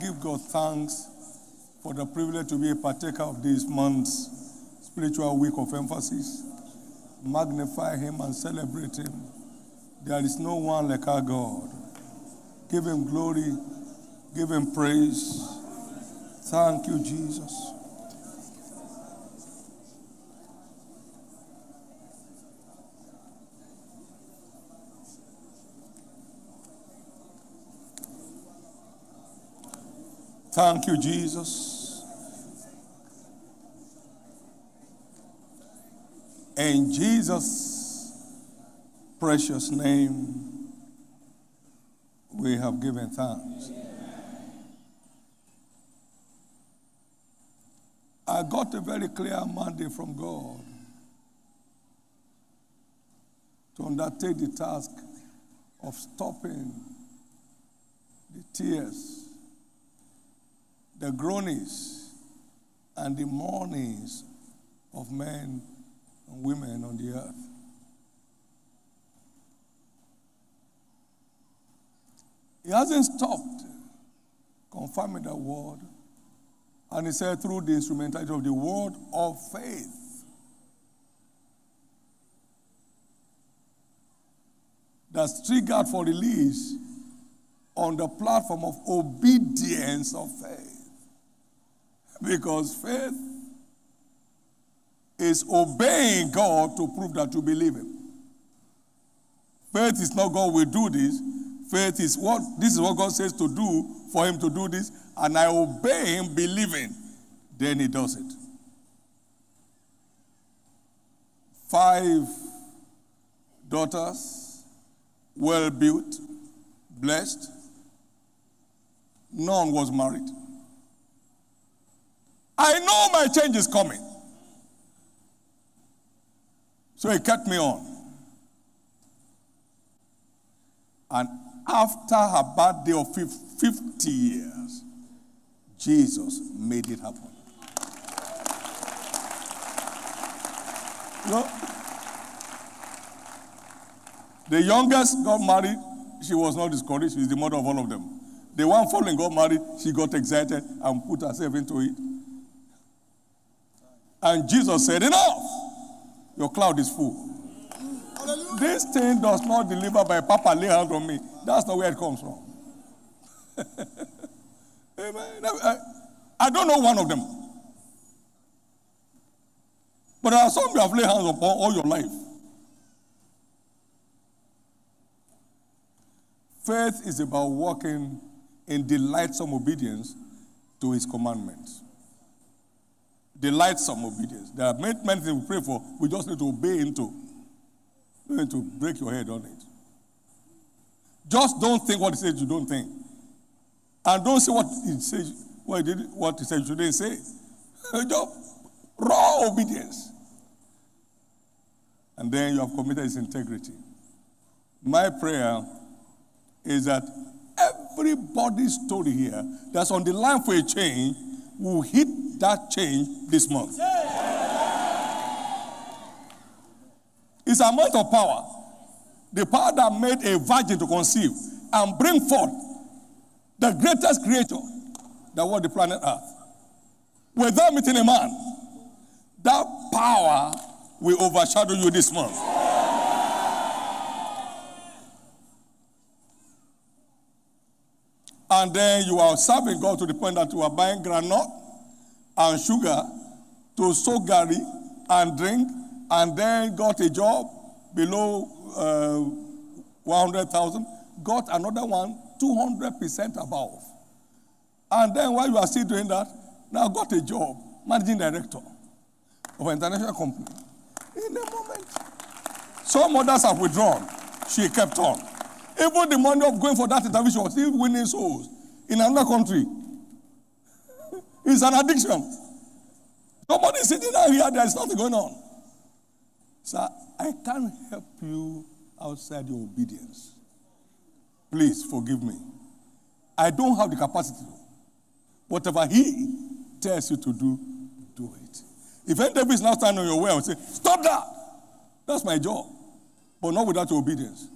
Give God thanks for the privilege to be a partaker of this month's spiritual week of emphasis. Magnify Him and celebrate Him. There is no one like our God. Give Him glory, give Him praise. Thank you, Jesus. Thank you, Jesus. In Jesus' precious name, we have given thanks. I got a very clear mandate from God to undertake the task of stopping the tears the groanings and the mournings of men and women on the earth. He hasn't stopped confirming the word. And he said through the instrumentality of the word of faith. That's triggered for release on the platform of obedience of faith. Because faith is obeying God to prove that you believe Him. Faith is not God will do this. Faith is what this is what God says to do for Him to do this, and I obey Him believing. Then He does it. Five daughters, well built, blessed. None was married. I know my change is coming. So he kept me on. And after her birthday of 50 years, Jesus made it happen. You know, the youngest got married, she was not discouraged. She's the mother of all of them. The one following got married, she got excited and put herself into it. And Jesus said, Enough! Your cloud is full. Hallelujah. This thing does not deliver by Papa lay hands on me. That's not where it comes from. Amen. I, I don't know one of them. But there are some you have laid hands upon all your life. Faith is about walking in delightsome obedience to his commandments delightsome obedience. There are many, many things we pray for. We just need to obey into. to. You need to break your head on it. Just don't think what He says you don't think. And don't say what He says, what did, what he said you shouldn't say. just raw obedience. And then you have committed His integrity. My prayer is that everybody's story here that's on the line for a change will hit that change this month. It's a month of power. The power that made a virgin to conceive and bring forth the greatest creator that was the planet Earth. Without meeting a man, that power will overshadow you this month. And then you are serving God to the point that you are buying granite and sugar to soak gari and drink, and then got a job below uh, 100,000, got another one 200% above. And then while you are still doing that, now got a job, managing director of an international company. In a moment, some others have withdrawn. She kept on. Even the money of going for that interview, she was still winning souls in another country. It's an addiction. Nobody sitting down here, there's nothing going on. Sir, I can't help you outside your obedience. Please forgive me. I don't have the capacity. Whatever he tells you to do, do it. If devil is now standing on your way and say, Stop that! That's my job. But not without your obedience.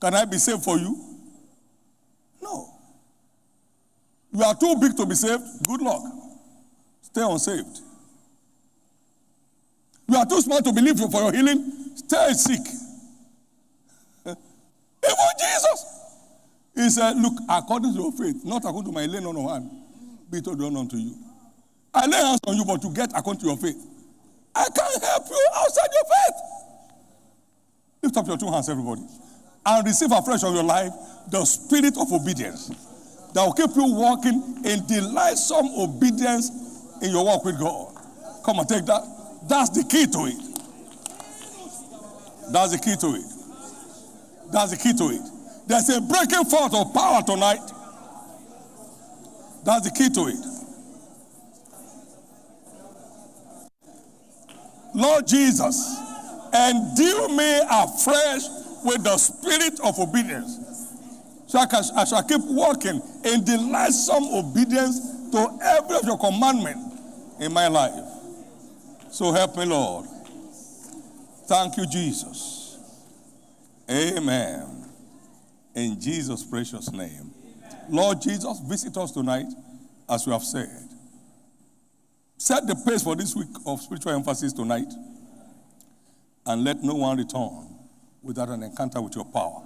Can I be saved for you? No. You are too big to be saved. Good luck. Stay unsaved. You are too small to believe for your healing. Stay sick. Even Jesus. He said, Look, according to your faith, not according to my laying on of hand, be it done unto you. I lay hands on you, but to get according to your faith. I can't help you outside your faith. Lift up your two hands, everybody, and receive afresh of your life the spirit of obedience that will keep you walking in delightsome obedience in your walk with God. Come on, take that. That's the key to it. That's the key to it. That's the key to it. There's a breaking forth of power tonight. That's the key to it. Lord Jesus, endue me afresh with the spirit of obedience. So I, can, I shall keep walking in delightsome obedience to every of your commandment in my life. So help me, Lord. Thank you, Jesus. Amen. In Jesus' precious name. Lord Jesus, visit us tonight, as we have said. Set the pace for this week of spiritual emphasis tonight, and let no one return without an encounter with your power.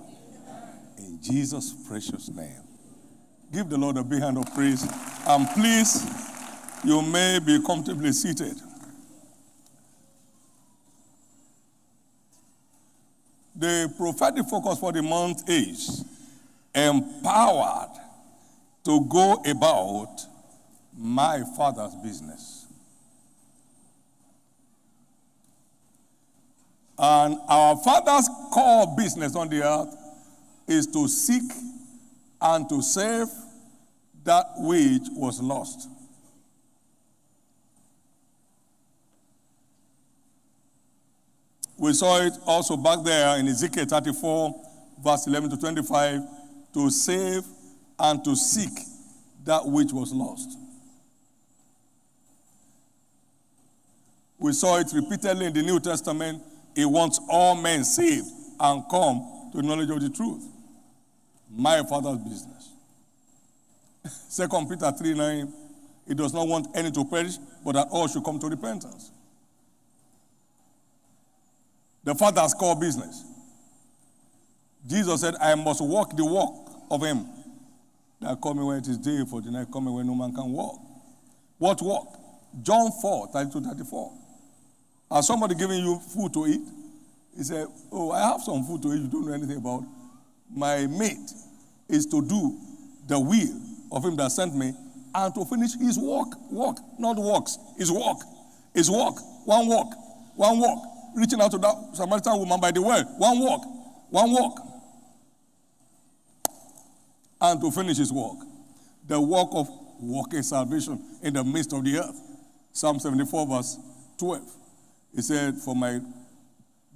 In Jesus' precious name. Give the Lord a big hand of praise. And please, you may be comfortably seated. The prophetic focus for the month is empowered to go about my father's business. And our father's core business on the earth is to seek and to save that which was lost. We saw it also back there in Ezekiel 34, verse 11 to 25, to save and to seek that which was lost. We saw it repeatedly in the New Testament. He wants all men saved and come to knowledge of the truth. My father's business. Second Peter 3 9, he does not want any to perish, but that all should come to repentance. The father's core business. Jesus said, I must walk the walk of him that coming when it is day, for the night coming when no man can walk. What walk? John 4, 32 34. Has somebody giving you food to eat? He said, Oh, I have some food to eat you don't know anything about. My mate is to do the will of him that sent me and to finish his walk. Walk, not walks, his walk. His walk. One walk. One walk reaching out to that Samaritan woman by the well. One walk. One walk. And to finish his work. The work of walking salvation in the midst of the earth. Psalm 74, verse 12. He said, For my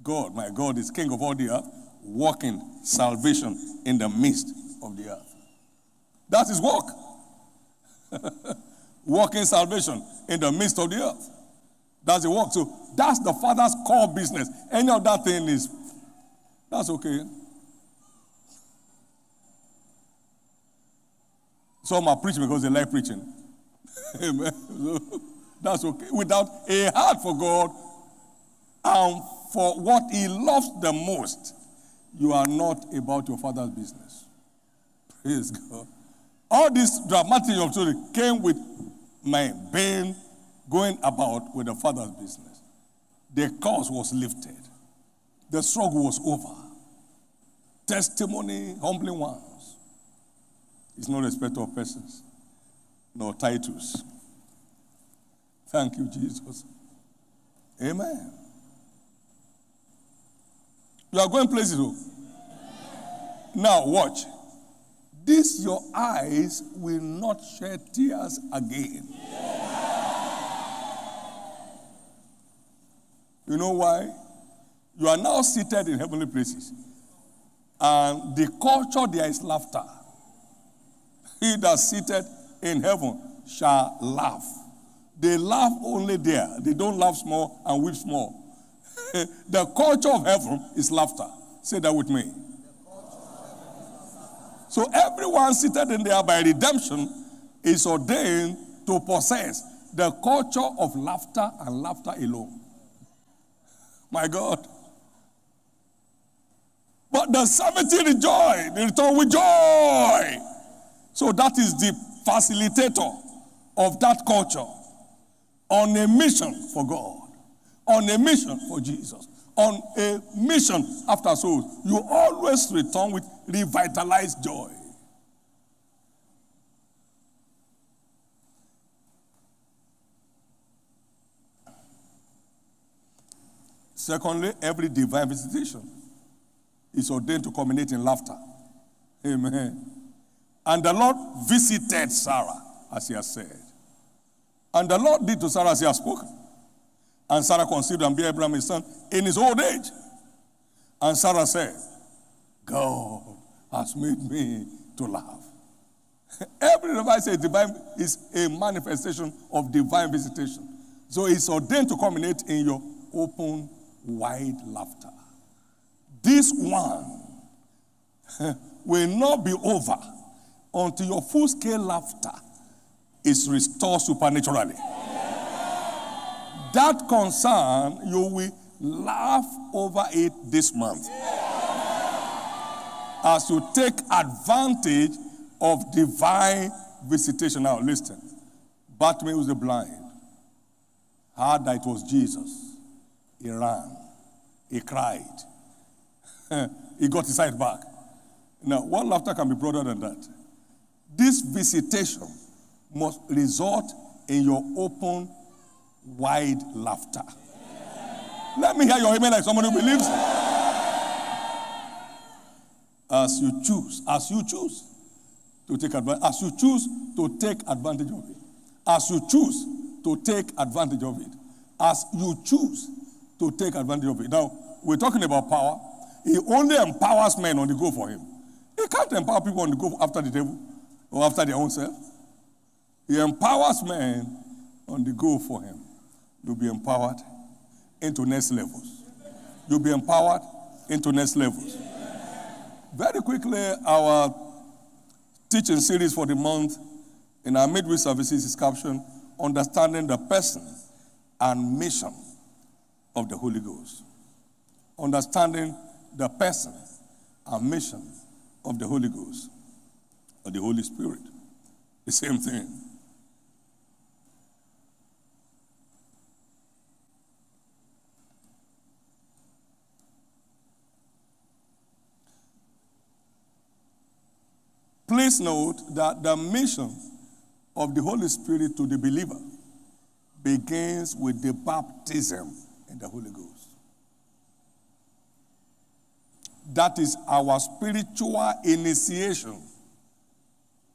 God, my God is king of all the earth, walking salvation in the midst of the earth. That's his work. walking salvation in the midst of the earth. That's the work. So that's the father's core business. Any other thing is, that's okay. Some are preaching because they like preaching. Amen. So that's okay. Without a heart for God and for what He loves the most, you are not about your father's business. Praise God. All this dramatic of story came with my being going about with the father's business. The curse was lifted. The struggle was over. Testimony, humbling ones. It's no respect of persons, nor titles. Thank you, Jesus. Amen. You are going places, though. Now, watch. This your eyes will not shed tears again. You know why? You are now seated in heavenly places. And the culture there is laughter. He that seated in heaven shall laugh. They laugh only there. They don't laugh small and weep small. the culture of heaven is laughter. Say that with me. So everyone seated in there by redemption is ordained to possess the culture of laughter and laughter alone. My God. But the 70 rejoice, they return with joy. So that is the facilitator of that culture on a mission for God, on a mission for Jesus, on a mission after souls. You always return with revitalized joy. Secondly, every divine visitation is ordained to culminate in laughter. Amen. And the Lord visited Sarah, as he has said. And the Lord did to Sarah as he has spoken. And Sarah conceived and bare Abraham his son in his old age. And Sarah said, God has made me to laugh. Every device is, divine, is a manifestation of divine visitation. So it's ordained to culminate in your open wide laughter. This one will not be over until your full scale laughter is restored supernaturally. That concern, you will laugh over it this month. As you take advantage of divine visitation. Now, listen. Bartimaeus was the blind heard that it was Jesus he ran. He cried. he got his sight back. Now, what laughter can be broader than that? This visitation must result in your open, wide laughter. Let me hear your amen like someone who believes. As you choose, as you choose to take advantage, as you choose to take advantage of it, as you choose to take advantage of it, as you choose to take advantage of it. Now, we're talking about power. He only empowers men on the go for him. He can't empower people on the go after the devil or after their own self. He empowers men on the go for him. You'll be empowered into next levels. You'll be empowered into next levels. Very quickly, our teaching series for the month in our midweek services is captioned Understanding the Person and Mission of the Holy Ghost. Understanding the person and mission of the Holy Ghost or the Holy Spirit. The same thing. Please note that the mission of the Holy Spirit to the believer begins with the baptism in the Holy Ghost. That is our spiritual initiation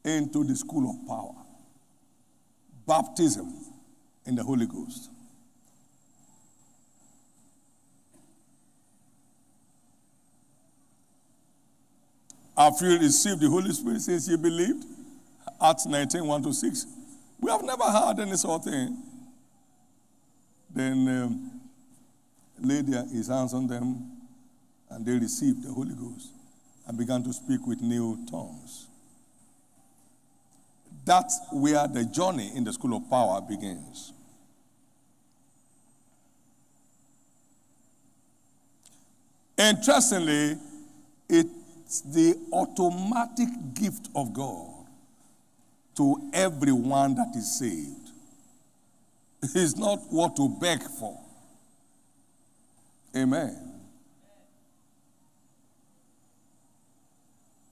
into the school of power. Baptism in the Holy Ghost. Have you received the Holy Spirit since you believed? Acts 19, 1 to 6. We have never heard any sort of thing. Then um, laid his hands on them, and they received the Holy Ghost and began to speak with new tongues. That's where the journey in the school of power begins. Interestingly, it's the automatic gift of God to everyone that is saved. It's not what to beg for. Amen.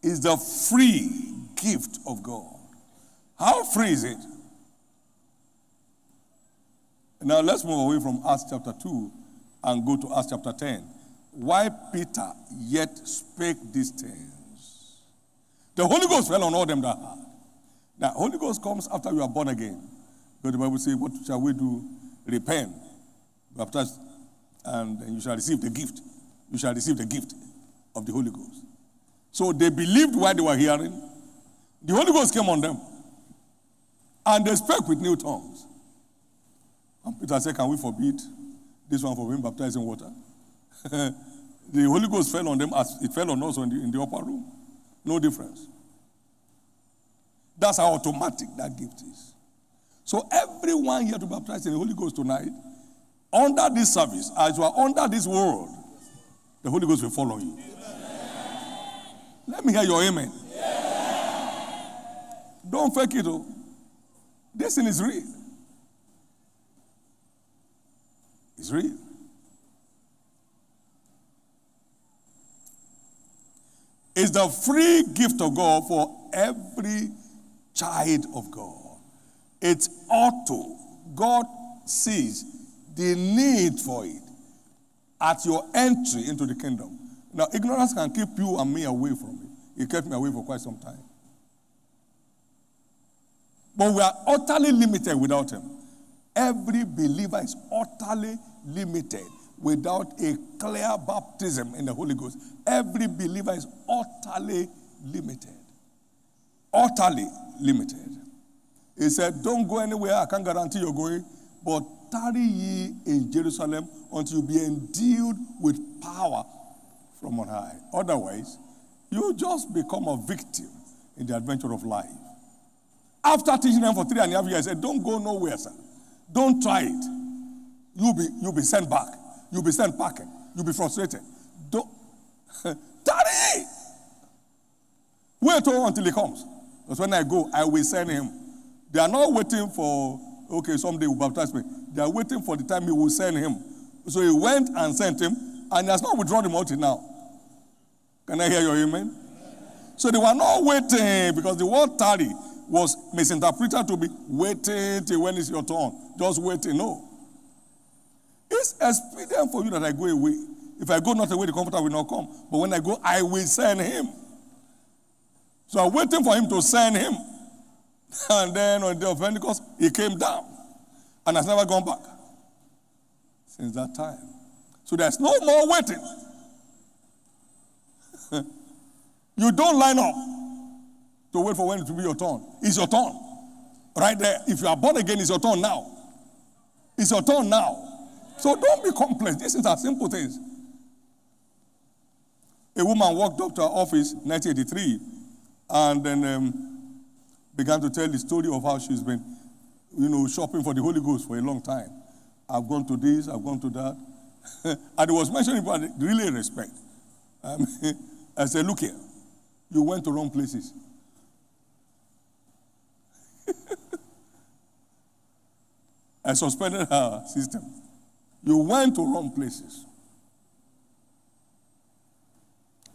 Is the free gift of God. How free is it? Now let's move away from Acts chapter 2 and go to Acts chapter 10. Why Peter yet spake these things? The Holy Ghost fell on all them that heard. Now, Holy Ghost comes after you are born again. But the Bible says, What shall we do? Repent, baptize, and you shall receive the gift. You shall receive the gift of the Holy Ghost. So they believed while they were hearing. The Holy Ghost came on them. And they spoke with new tongues. And Peter said, Can we forbid this one from being baptized in water? the Holy Ghost fell on them as it fell on us in the, in the upper room. No difference. That's how automatic that gift is. So everyone here to baptize in the Holy Ghost tonight, under this service, as you are under this world, the Holy Ghost will follow you. Let me hear your amen. Don't fake it. Oh. This thing is real. It's real. It's the free gift of God for every child of God. It's auto. God sees the need for it at your entry into the kingdom. Now, ignorance can keep you and me away from it. It kept me away for quite some time. But we are utterly limited without Him. Every believer is utterly limited without a clear baptism in the Holy Ghost. Every believer is utterly limited. Utterly limited. He said, Don't go anywhere. I can't guarantee you're going. But tarry ye in Jerusalem until you be endued with power from on high. Otherwise, you just become a victim in the adventure of life. After teaching them for three and a half years, I said, Don't go nowhere, sir. Don't try it. You'll be, you'll be sent back. You'll be sent packing. You'll be frustrated. Don't. Daddy! Wait oh, until he comes. Because when I go, I will send him. They are not waiting for, okay, someday will baptize me. They are waiting for the time he will send him. So he went and sent him, and he has not withdrawn him until now. Can I hear your amen? So they were not waiting because the word tarry was misinterpreted to be waiting till when it's your turn. Just waiting. No. It's expedient for you that I go away. If I go not away, the comforter will not come. But when I go, I will send him. So I'm waiting for him to send him. And then on the day of Pentecost, he came down and has never gone back since that time. So there's no more waiting. you don't line up to wait for when it will be your turn. It's your turn. Right there. If you are born again, it's your turn now. It's your turn now. So don't be complex. This is simple things. A woman walked up to her office in 1983 and then um, began to tell the story of how she's been, you know, shopping for the Holy Ghost for a long time. I've gone to this, I've gone to that. and it was mentioning about really respect. Um, I said, look here, you went to wrong places. I suspended her system. You went to wrong places.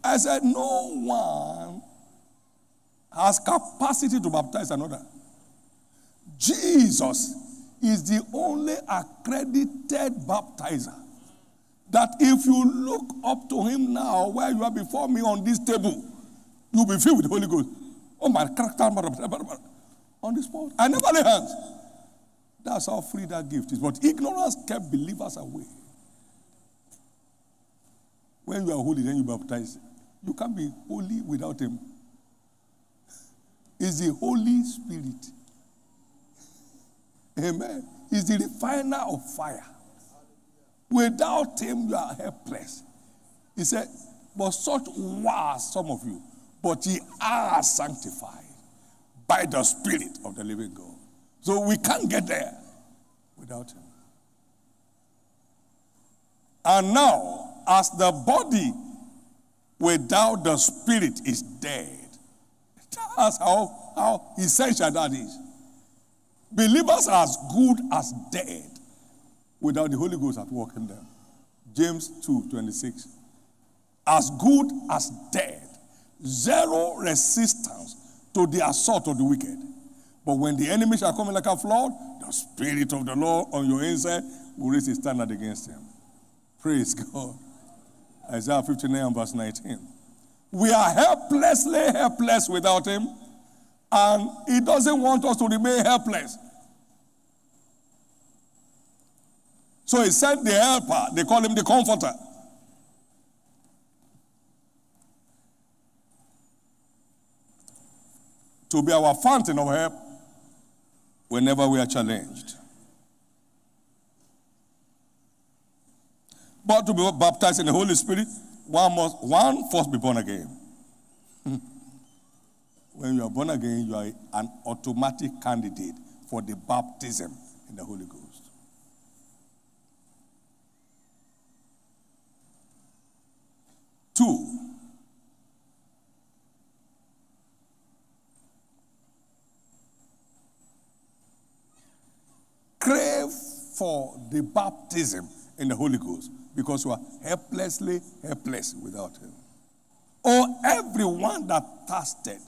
I said, No one has capacity to baptize another. Jesus is the only accredited baptizer. That if you look up to him now, where you are before me on this table, you'll be filled with the Holy Ghost. Oh my on the spot. I never lay hands. That's how free that gift is. But ignorance kept believers away. When you are holy, then you baptize. You can't be holy without Him. It's the Holy Spirit. Amen. He's the refiner of fire. Without Him, you are helpless. He said, But such was some of you, but ye are sanctified by the Spirit of the living God. So we can't get there without him. And now, as the body without the spirit is dead, that's how, how essential that is. Believers are as good as dead without the Holy Ghost at work in them. James 2 26. As good as dead. Zero resistance to the assault of the wicked. But when the enemy shall come in like a flood, the Spirit of the Lord on your inside will raise a standard against him. Praise God. Isaiah 59 verse 19. We are helplessly helpless without him, and he doesn't want us to remain helpless. So he sent the helper, they call him the comforter. To be our fountain of help whenever we are challenged. But to be baptized in the Holy Spirit, one must one first be born again. when you are born again, you are an automatic candidate for the baptism in the Holy Ghost. Two, crave for the baptism in the Holy Ghost because you are helplessly helpless without Him. Or everyone that thirsted,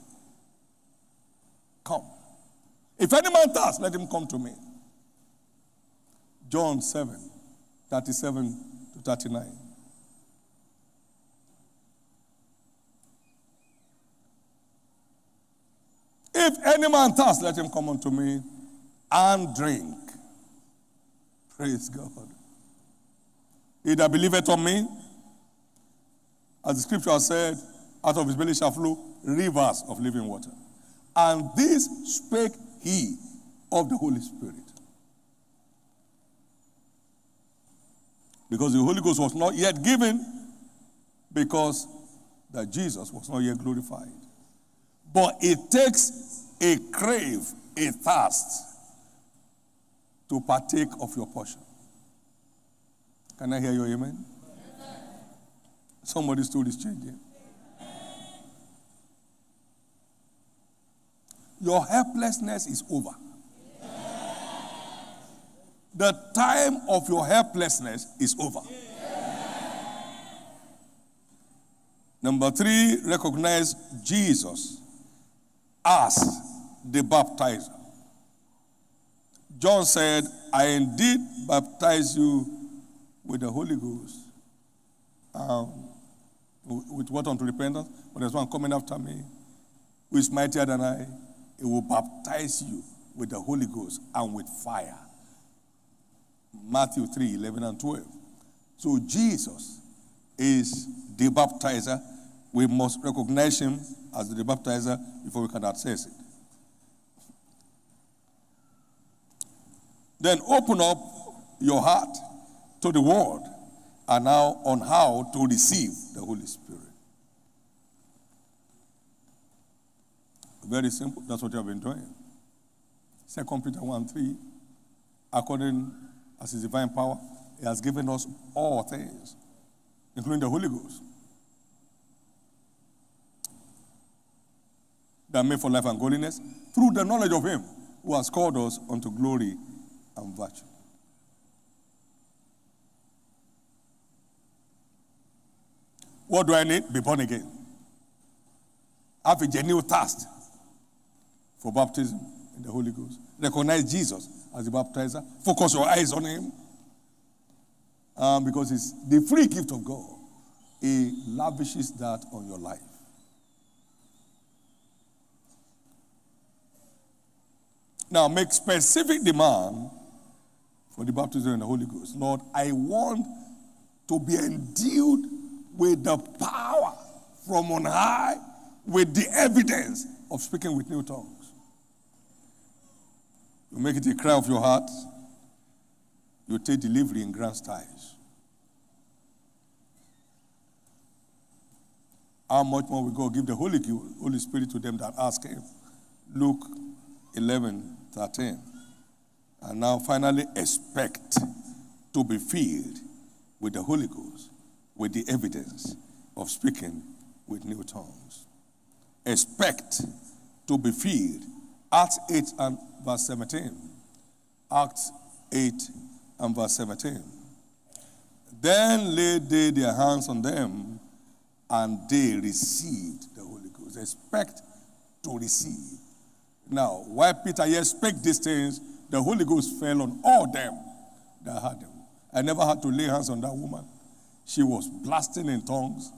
come. If any man thirst, let him come to me. John 7, 37 to 39. If any man thirst, let him come unto me and drink. Praise God. He that believeth on me, as the scripture said, out of his belly shall flow rivers of living water. And this spake he of the Holy Spirit. Because the Holy Ghost was not yet given, because that Jesus was not yet glorified. But it takes a crave, a thirst to partake of your portion. Can I hear your amen? Somebody's story is changing. Your helplessness is over. The time of your helplessness is over. Number three, recognize Jesus as the baptizer. John said, I indeed baptize you with the Holy Ghost, um, with what unto repentance, but there's one coming after me who is mightier than I. He will baptize you with the Holy Ghost and with fire. Matthew 3 11 and 12. So Jesus is the baptizer. We must recognize him as the baptizer before we can access it. Then open up your heart to the word and now on how to receive the Holy Spirit. Very simple. That's what you have been doing. Second Peter 1 3. According as his divine power, he has given us all things, including the Holy Ghost. That made for life and godliness through the knowledge of him who has called us unto glory and virtue. What do I need? Be born again. Have a genuine thirst for baptism in the Holy Ghost. Recognize Jesus as the baptizer. Focus your eyes on him. Um, because it's the free gift of God. He lavishes that on your life. Now, make specific demand for the baptism in the Holy Ghost. Lord, I want to be endued with the power from on high, with the evidence of speaking with new tongues. You make it a cry of your heart, you take delivery in grand styles. How much more will God give the Holy, Holy Spirit to them that ask Him? Luke 11 13. And now finally expect to be filled with the Holy Ghost, with the evidence of speaking with new tongues. Expect to be filled. Acts 8 and verse 17. Acts 8 and verse 17. Then laid they their hands on them, and they received the Holy Ghost. Expect to receive. Now, why Peter here spake these things, the Holy Ghost fell on all them that had them. I never had to lay hands on that woman. She was blasting in tongues.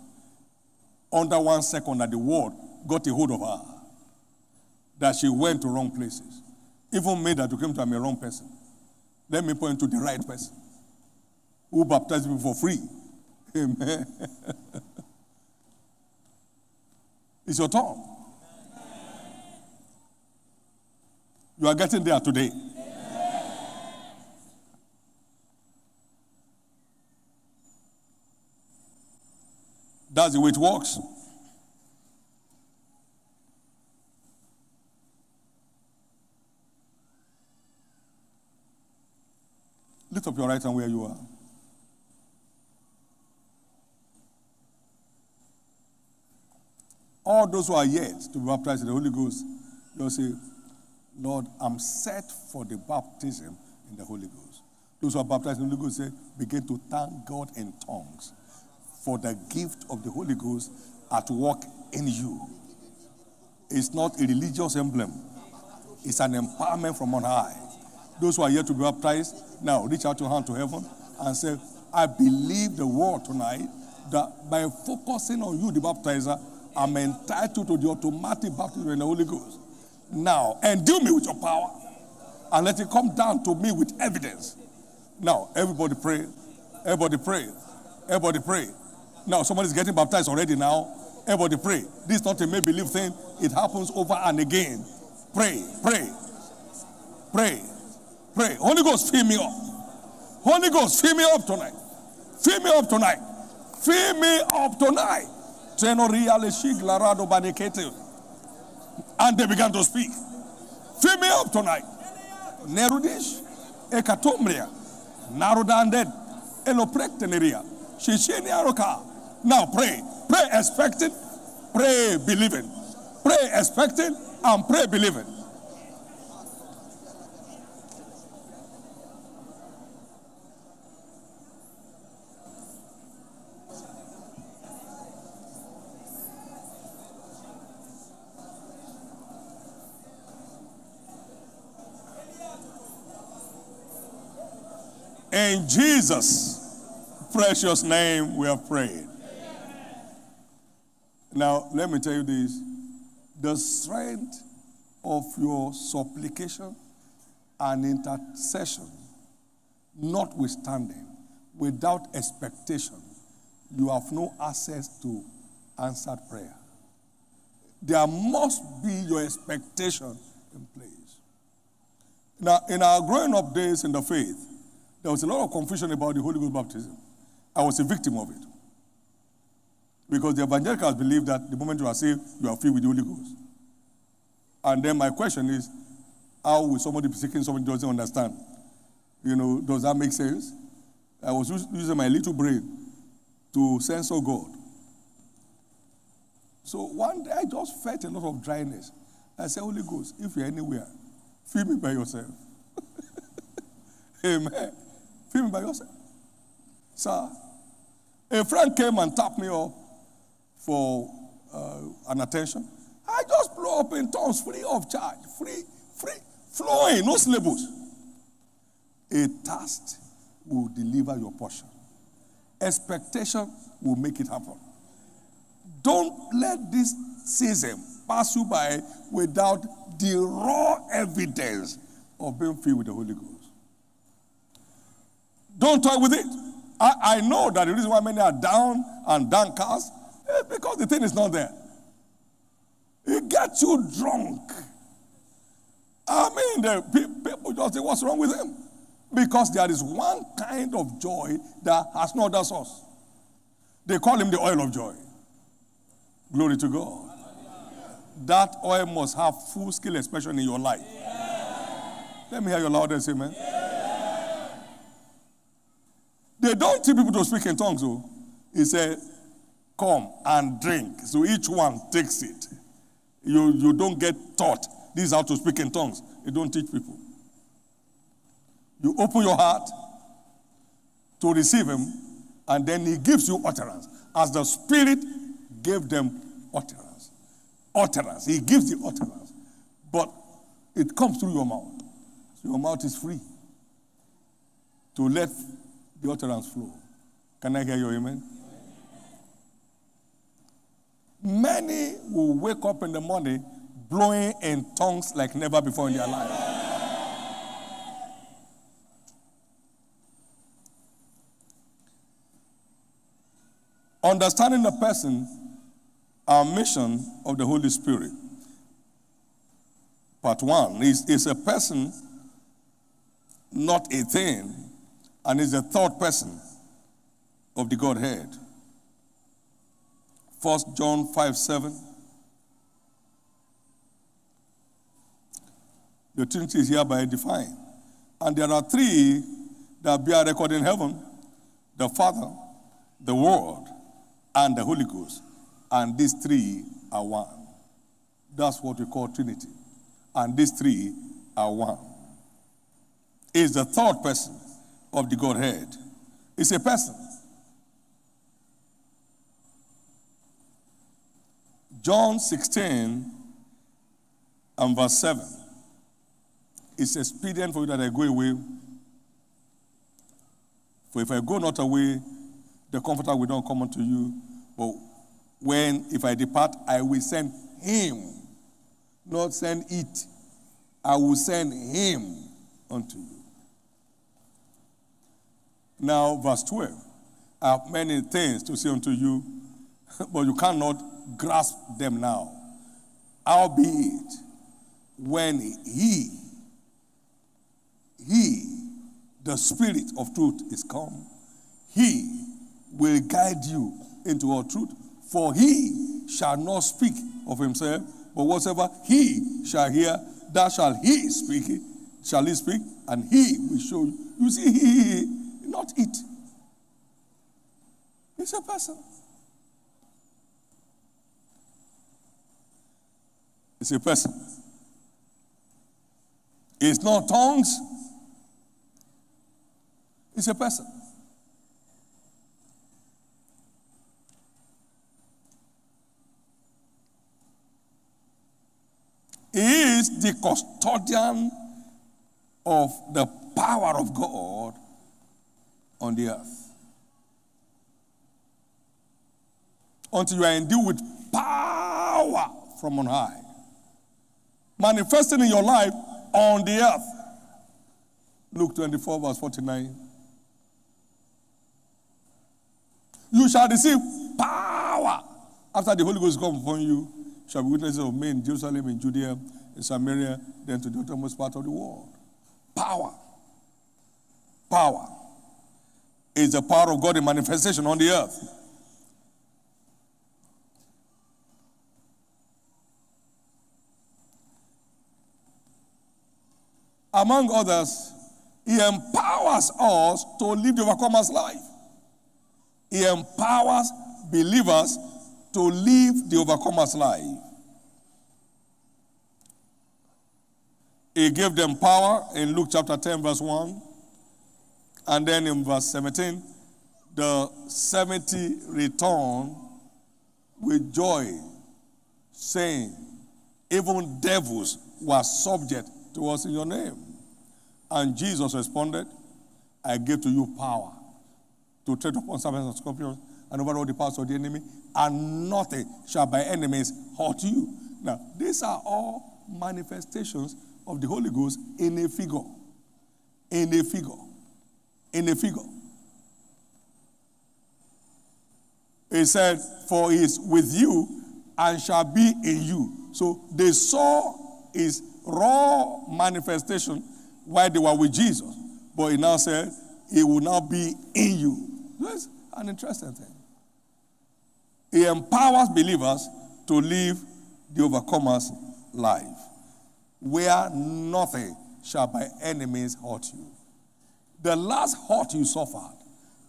Under one second that the word got a hold of her, that she went to wrong places. Even made her to come to a wrong person. Let me point to the right person who baptized me for free. Amen. it's your turn. You are getting there today. That's the way it works. Lift up your right hand where you are. All those who are yet to be baptized in the Holy Ghost, they'll say, Lord, I'm set for the baptism in the Holy Ghost. Those who are baptized in the Holy Ghost say, begin to thank God in tongues for the gift of the Holy Ghost at work in you. It's not a religious emblem, it's an empowerment from on high. Those who are here to be baptized, now reach out your hand to heaven and say, I believe the word tonight that by focusing on you, the baptizer, I'm entitled to the automatic baptism in the Holy Ghost. Now, endue me with your power and let it come down to me with evidence. Now, everybody pray. Everybody pray. Everybody pray. Now, somebody's getting baptized already now. Everybody pray. This is not a make believe thing, it happens over and again. Pray, pray, pray, pray. Holy Ghost, fill me up. Holy Ghost, fill me up tonight. Fill me up tonight. Fill me up tonight. And they began to speak. Fill me up tonight. Nerudish, Ekatomria, Narudanded, Eloprecteneria, Shishiniaroka. Now pray. Pray expecting, pray believing. Pray expecting and pray believing. In Jesus' precious name, we have prayed. Now, let me tell you this the strength of your supplication and intercession, notwithstanding, without expectation, you have no access to answered prayer. There must be your expectation in place. Now, in our growing up days in the faith, there was a lot of confusion about the Holy Ghost baptism. I was a victim of it. Because the evangelicals believe that the moment you are saved, you are filled with the Holy Ghost. And then my question is, how will somebody be seeking somebody doesn't understand? You know, does that make sense? I was using my little brain to censor God. So one day I just felt a lot of dryness. I said, Holy Ghost, if you're anywhere, fill me by yourself. Amen. Fill me by yourself. Sir, a friend came and tapped me up for uh, an attention. I just blow up in tongues free of charge, free, free, flowing, no syllables. A task will deliver your portion. Expectation will make it happen. Don't let this season pass you by without the raw evidence of being filled with the Holy Ghost. Don't toy with it. I, I know that the reason why many are down and downcast is because the thing is not there. It gets you drunk. I mean, the people just say, What's wrong with him? Because there is one kind of joy that has no other source. They call him the oil of joy. Glory to God. That oil must have full scale expression in your life. Let me hear your loudest amen. They don't teach people to speak in tongues, though. He said, Come and drink. So each one takes it. You, you don't get taught this is how to speak in tongues. You don't teach people. You open your heart to receive Him, and then He gives you utterance. As the Spirit gave them utterance. Utterance. He gives the utterance. But it comes through your mouth. So your mouth is free to let the utterance flow. Can I hear your amen? Many will wake up in the morning blowing in tongues like never before in their life. Understanding the person, our mission of the Holy Spirit. Part one is, is a person, not a thing and is the third person of the Godhead. 1 John 5 7. The Trinity is hereby defined. And there are three that be a record in heaven, the Father, the Word, and the Holy Ghost. And these three are one. That's what we call Trinity. And these three are one. Is the third person of the Godhead. It's a person. John 16 and verse 7. It's expedient for you that I go away. For if I go not away, the Comforter will not come unto you. But when, if I depart, I will send him, not send it. I will send him unto you. Now, verse 12. I have many things to say unto you, but you cannot grasp them now. Albeit, when he, he, the Spirit of truth is come, he will guide you into all truth. For he shall not speak of himself, but whatsoever he shall hear, that shall he speak, shall he speak, and he will show you. You see, he, not it. It's a person. It's a person. It's not tongues. It's a person. He is the custodian of the power of God on the earth. Until you are endued with power from on high, manifesting in your life on the earth. Luke 24, verse 49. You shall receive power after the Holy Ghost comes upon you. Shall be witnesses of me in Jerusalem, in Judea, in Samaria, then to the uttermost part of the world. Power. Power is the power of God in manifestation on the earth. Among others, He empowers us to live the overcomer's life. He empowers believers to live the overcomer's life. He gave them power in Luke chapter 10, verse 1. And then in verse 17, the 70 return with joy, saying, Even devils were subject to us in your name. And Jesus responded, I give to you power to tread upon serpents and scorpions and over all the powers of the enemy, and nothing shall by enemies hurt you. Now, these are all manifestations of the Holy Ghost in a figure. In a figure in a figure. He said, For he is with you and shall be in you. So they saw his raw manifestation while they were with Jesus. But he now said, He will now be in you. That's an interesting thing. He empowers believers to live the overcomer's life, where nothing shall by enemies hurt you. The last hurt you suffered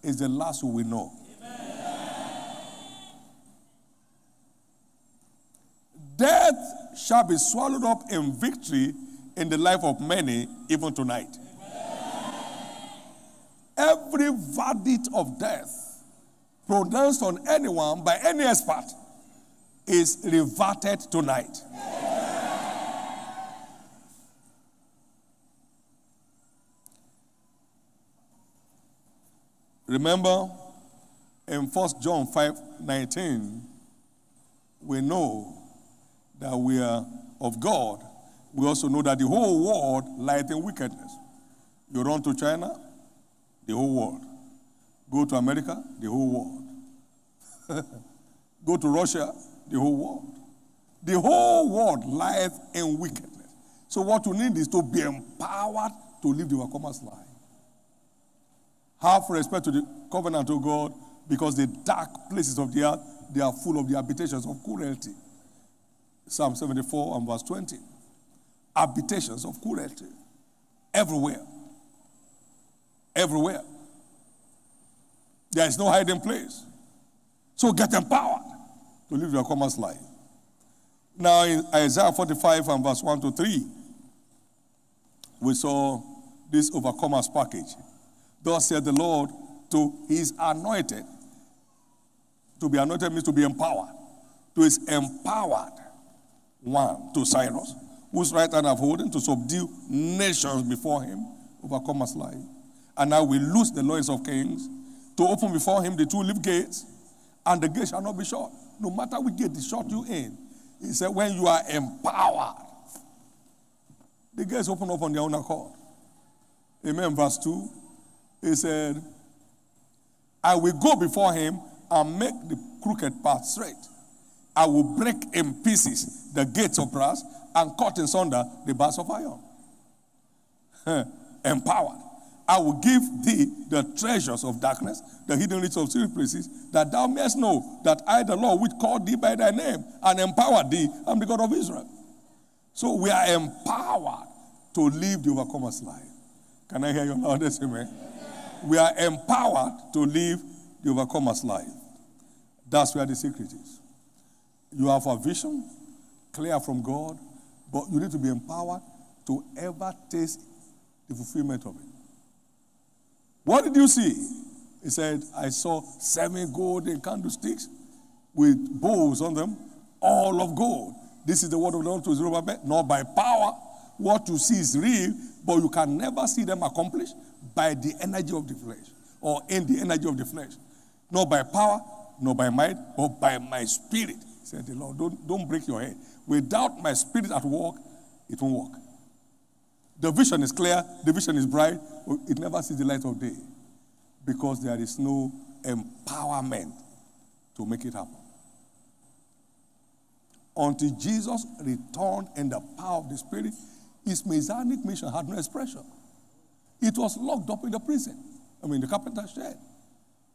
is the last you will know. Amen. Death shall be swallowed up in victory in the life of many, even tonight. Every verdict of death pronounced on anyone by any expert is reverted tonight. Remember in 1 John 5 19, we know that we are of God. We also know that the whole world lies in wickedness. You run to China, the whole world. Go to America, the whole world. Go to Russia, the whole world. The whole world lies in wickedness. So, what you need is to be empowered to live the overcomer's life. Have respect to the covenant of God because the dark places of the earth, they are full of the habitations of cruelty. Psalm 74 and verse 20. Habitations of cruelty. Everywhere. everywhere. There is no hiding place. So get empowered to live your commerce life. Now, in Isaiah 45 and verse 1 to 3, we saw this overcomers package. Thus said the Lord to his anointed. To be anointed means to be empowered. To his empowered one, to Cyrus, whose right hand have holding to subdue nations before him, overcomers life. And I will loose the loins of kings to open before him the two live gates, and the gate shall not be shut. No matter which gate is shut you in. He said, when you are empowered, the gates open up on their own accord. Amen. Verse 2. He said, I will go before him and make the crooked path straight. I will break in pieces the gates of brass and cut in sunder the bars of iron. Empowered. I will give thee the treasures of darkness, the hidden riches of secret places, that thou mayest know that I, the Lord, which called thee by thy name and empowered thee, am the God of Israel. So we are empowered to live the overcomer's life. Can I hear you loudest? Amen. We are empowered to live the overcomer's life. That's where the secret is. You have a vision, clear from God, but you need to be empowered to ever taste the fulfillment of it. What did you see? He said, I saw seven golden candlesticks with bowls on them, all of gold. This is the word of the Lord to Zerubbabel, not by power. What you see is real, but you can never see them accomplished by the energy of the flesh or in the energy of the flesh. Not by power, not by might, but by my spirit, said the Lord. Don't, don't break your head. Without my spirit at work, it won't work. The vision is clear, the vision is bright, but it never sees the light of day because there is no empowerment to make it happen. Until Jesus returned in the power of the Spirit, his messianic mission had no expression. It was locked up in the prison, I mean, the carpenter's shed.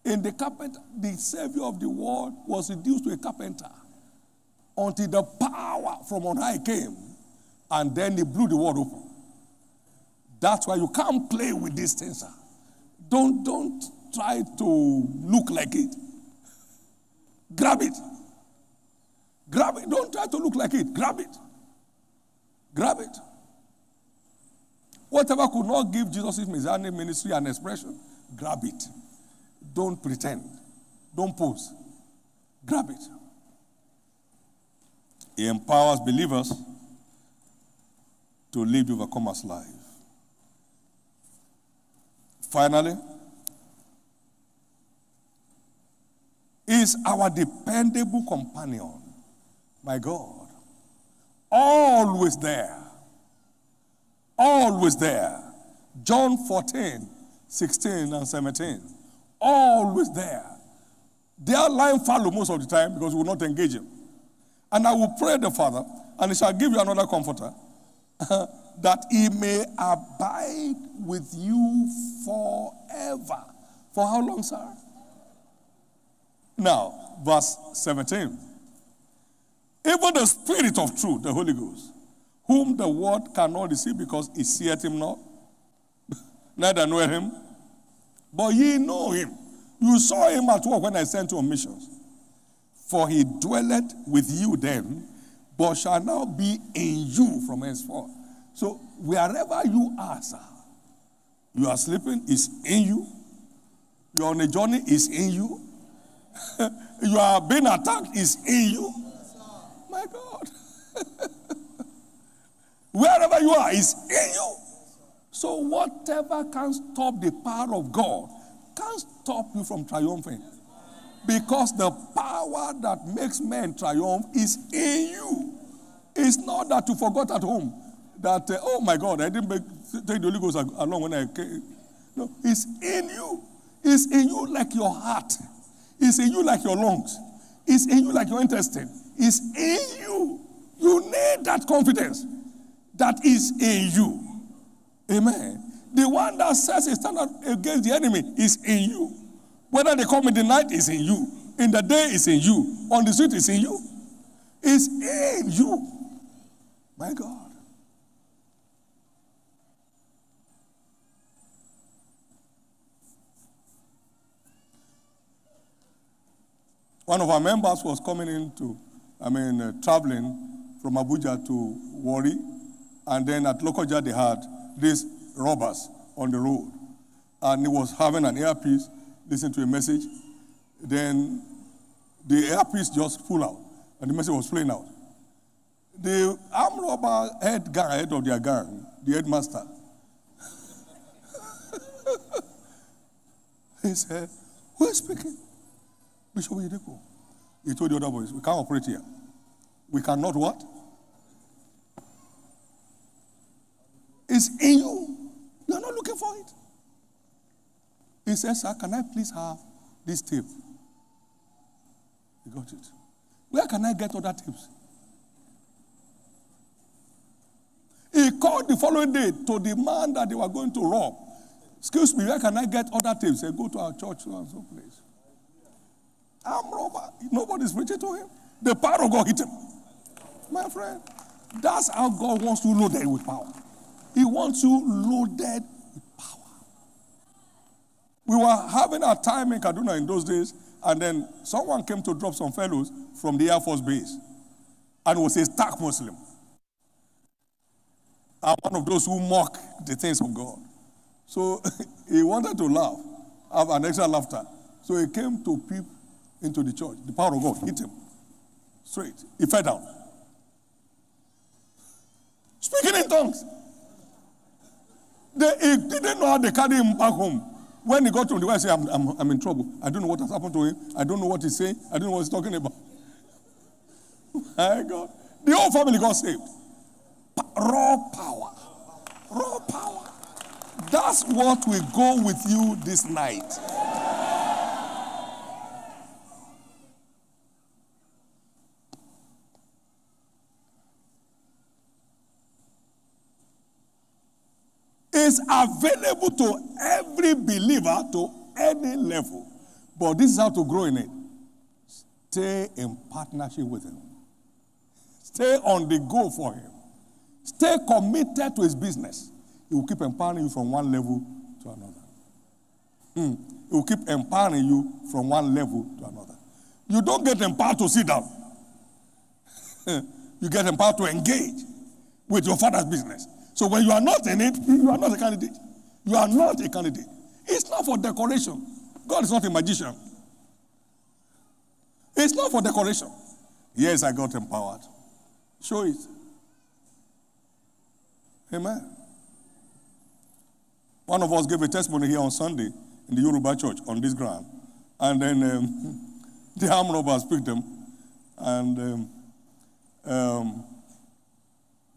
In the carpenter, the Savior of the world was reduced to a carpenter until the power from on high came, and then he blew the world open. That's why you can't play with this things. Sir. Don't, don't try to look like it. Grab it. Grab it. Don't try to look like it. Grab it. Grab it. Whatever could not give Jesus' messianic ministry and expression, grab it. Don't pretend. Don't pose. Grab it. He empowers believers to live the overcomer's life. Finally, is our dependable companion, my God. Always there. Always there. John 14, 16, and 17. Always there. They are lying fallow most of the time because we will not engage him. And I will pray the Father, and he shall give you another comforter, that he may abide with you forever. For how long, sir? Now, verse 17. Even the Spirit of truth, the Holy Ghost, whom the world cannot receive because it seeth him not, neither know him, but ye know him. You saw him at work when I sent you on missions. For he dwelleth with you then, but shall now be in you from henceforth. So wherever you are, sir, you are sleeping, is in you. You are on a journey, is in you. you are being attacked, is in you. My God. wherever you are, is in you. So whatever can stop the power of God can't stop you from triumphing. Because the power that makes men triumph is in you. It's not that you forgot at home that, uh, oh my God, I didn't make, take the Holy Ghost along when I came. No, it's in you. It's in you like your heart. It's in you like your lungs. It's in you like your intestine. It's in you. You need that confidence that is in you. Amen. The one that says a standard against the enemy is in you. Whether they come in the night is in you, in the day is in you, on the street is in you. It's in you. My God. One of our members was coming into, I mean, uh, traveling from Abuja to Warri, and then at Lokoja they had these robbers on the road, and he was having an earpiece listening to a message. Then the earpiece just pulled out, and the message was playing out. The armed robber head gang, head of their gang, the headmaster, he said, Who is speaking? Bishop Oyedepo. He told the other boys, We can't operate here. We cannot what? It's in you. You're not looking for it. He says, Sir, can I please have this tape? He got it. Where can I get other tapes? He called the following day to the man that they were going to rob. Excuse me, where can I get other tapes? Say, go to our church and so place. I'm robber. Nobody's preaching to him. The power of God hit him. My friend, that's how God wants you loaded with power. He wants you loaded. We were having a time in Kaduna in those days, and then someone came to drop some fellows from the Air Force base and was a stark Muslim. And one of those who mock the things of God. So he wanted to laugh, have an extra laughter. So he came to peep into the church. The power of God hit him straight. He fell down. Speaking in tongues. They, he didn't know how they carry him back home. When he got to the wife, said, I'm, I'm, I'm in trouble. I don't know what has happened to him. I don't know what he's saying. I don't know what he's talking about. My God. The whole family got saved. Raw power. Raw power. That's what will go with you this night. Is available to every believer to any level. But this is how to grow in it. Stay in partnership with Him, stay on the go for Him, stay committed to His business. He will keep empowering you from one level to another. Hmm. He will keep empowering you from one level to another. You don't get empowered to sit down. you get empowered to engage with your father's business. So when you are not in it, you are not a candidate. You are not a candidate. It's not for decoration. God is not a magician. It's not for decoration. Yes, I got empowered. Show it. Amen. One of us gave a testimony here on Sunday in the Yoruba church on this ground. And then um, the arm robbers picked them and um, um,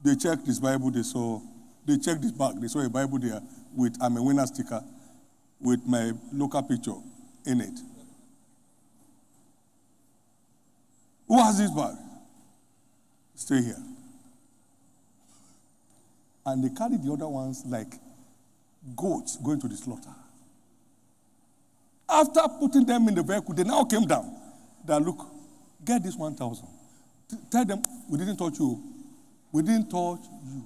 they checked his Bible, they saw they checked his bag. They saw a Bible there with I'm a winner sticker with my local picture in it. Who has this bag? Stay here. And they carried the other ones like goats going to the slaughter. After putting them in the vehicle, they now came down. That look, get this 1,000. Tell them, we didn't touch you. We didn't touch you.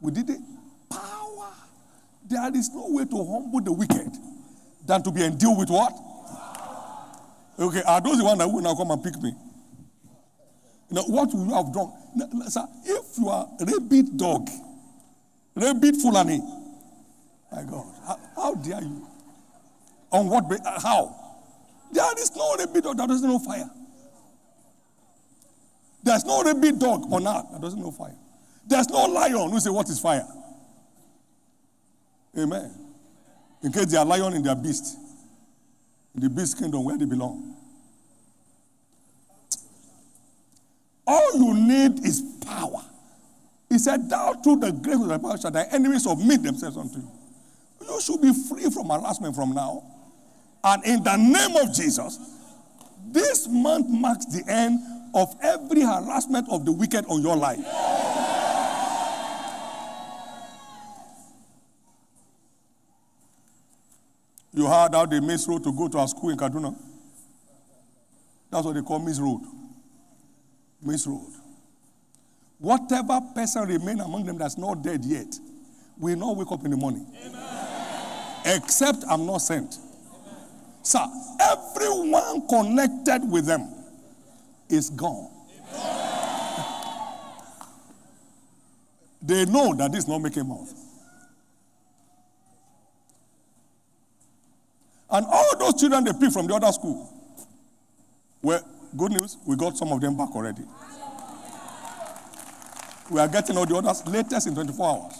We did it. Power. There is no way to humble the wicked than to be endued with what? Okay, are those the ones that will now come and pick me? Now, what will you have done? Now, sir, if you are a rabid dog, rabid Fulani, my God, how, how dare you? On what? How? There is no rabid dog that doesn't know fire. There's no rabid dog on earth that doesn't know fire. There's no lion who say, What is fire? Amen. In case they are lion in their beast, in the beast kingdom where they belong. All you need is power. He said, Thou through the grace of thy power shall thy enemies submit themselves unto you. You should be free from harassment from now. And in the name of Jesus, this month marks the end of every harassment of the wicked on your life. You heard how they miss road to go to our school in Kaduna? That's what they call Miss Road. Miss Road. Whatever person remain among them that's not dead yet will not wake up in the morning. Amen. Except I'm not sent. Amen. Sir, everyone connected with them is gone. they know that this is not making mouth. And all those children they picked from the other school, well, good news, we got some of them back already. We are getting all the others latest in 24 hours.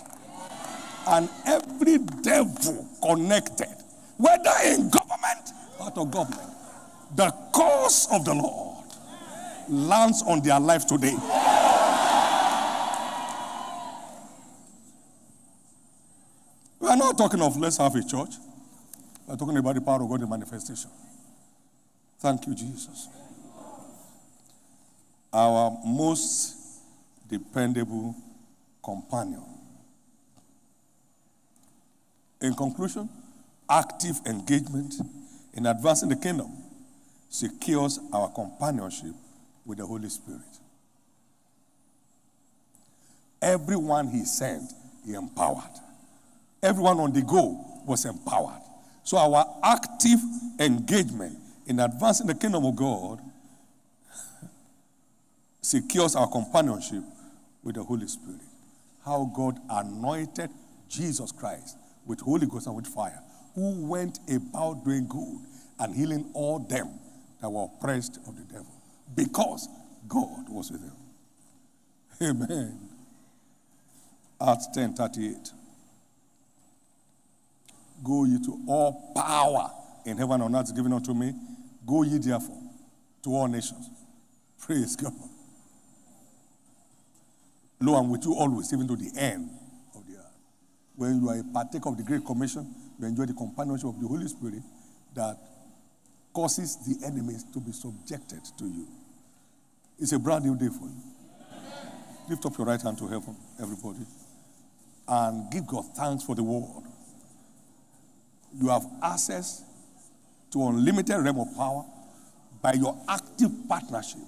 And every devil connected, whether in government or out of government, the cause of the Lord lands on their life today. We are not talking of let's have a church. We're talking about the power of God in manifestation. Thank you, Jesus. Our most dependable companion. In conclusion, active engagement in advancing the kingdom secures our companionship with the Holy Spirit. Everyone he sent, he empowered. Everyone on the go was empowered. So our active engagement in advancing the kingdom of God secures our companionship with the Holy Spirit. How God anointed Jesus Christ with Holy Ghost and with fire, who went about doing good and healing all them that were oppressed of the devil, because God was with him. Amen. Acts 10 38. Go ye to all power in heaven and earth given unto me. Go ye therefore to all nations. Praise God. Lo, I'm with you always, even to the end of the earth. When you are a partaker of the Great Commission, you enjoy the companionship of the Holy Spirit that causes the enemies to be subjected to you. It's a brand new day for you. Lift up your right hand to heaven, everybody, and give God thanks for the word. You have access to unlimited realm of power by your active partnership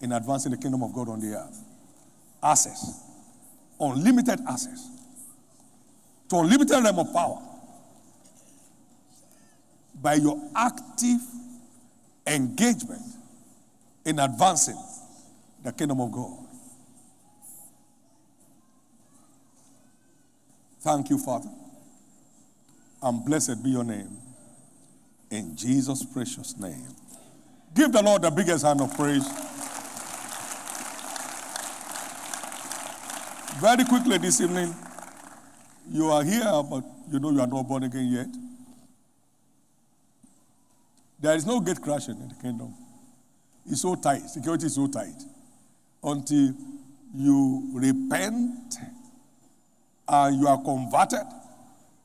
in advancing the kingdom of God on the earth access, unlimited access to unlimited realm of power by your active engagement in advancing the kingdom of God. Thank you, Father. And blessed be your name. In Jesus' precious name. Give the Lord the biggest hand of praise. Very quickly this evening, you are here, but you know you are not born again yet. There is no gate crashing in the kingdom. It's so tight. Security is so tight. Until you repent and you are converted,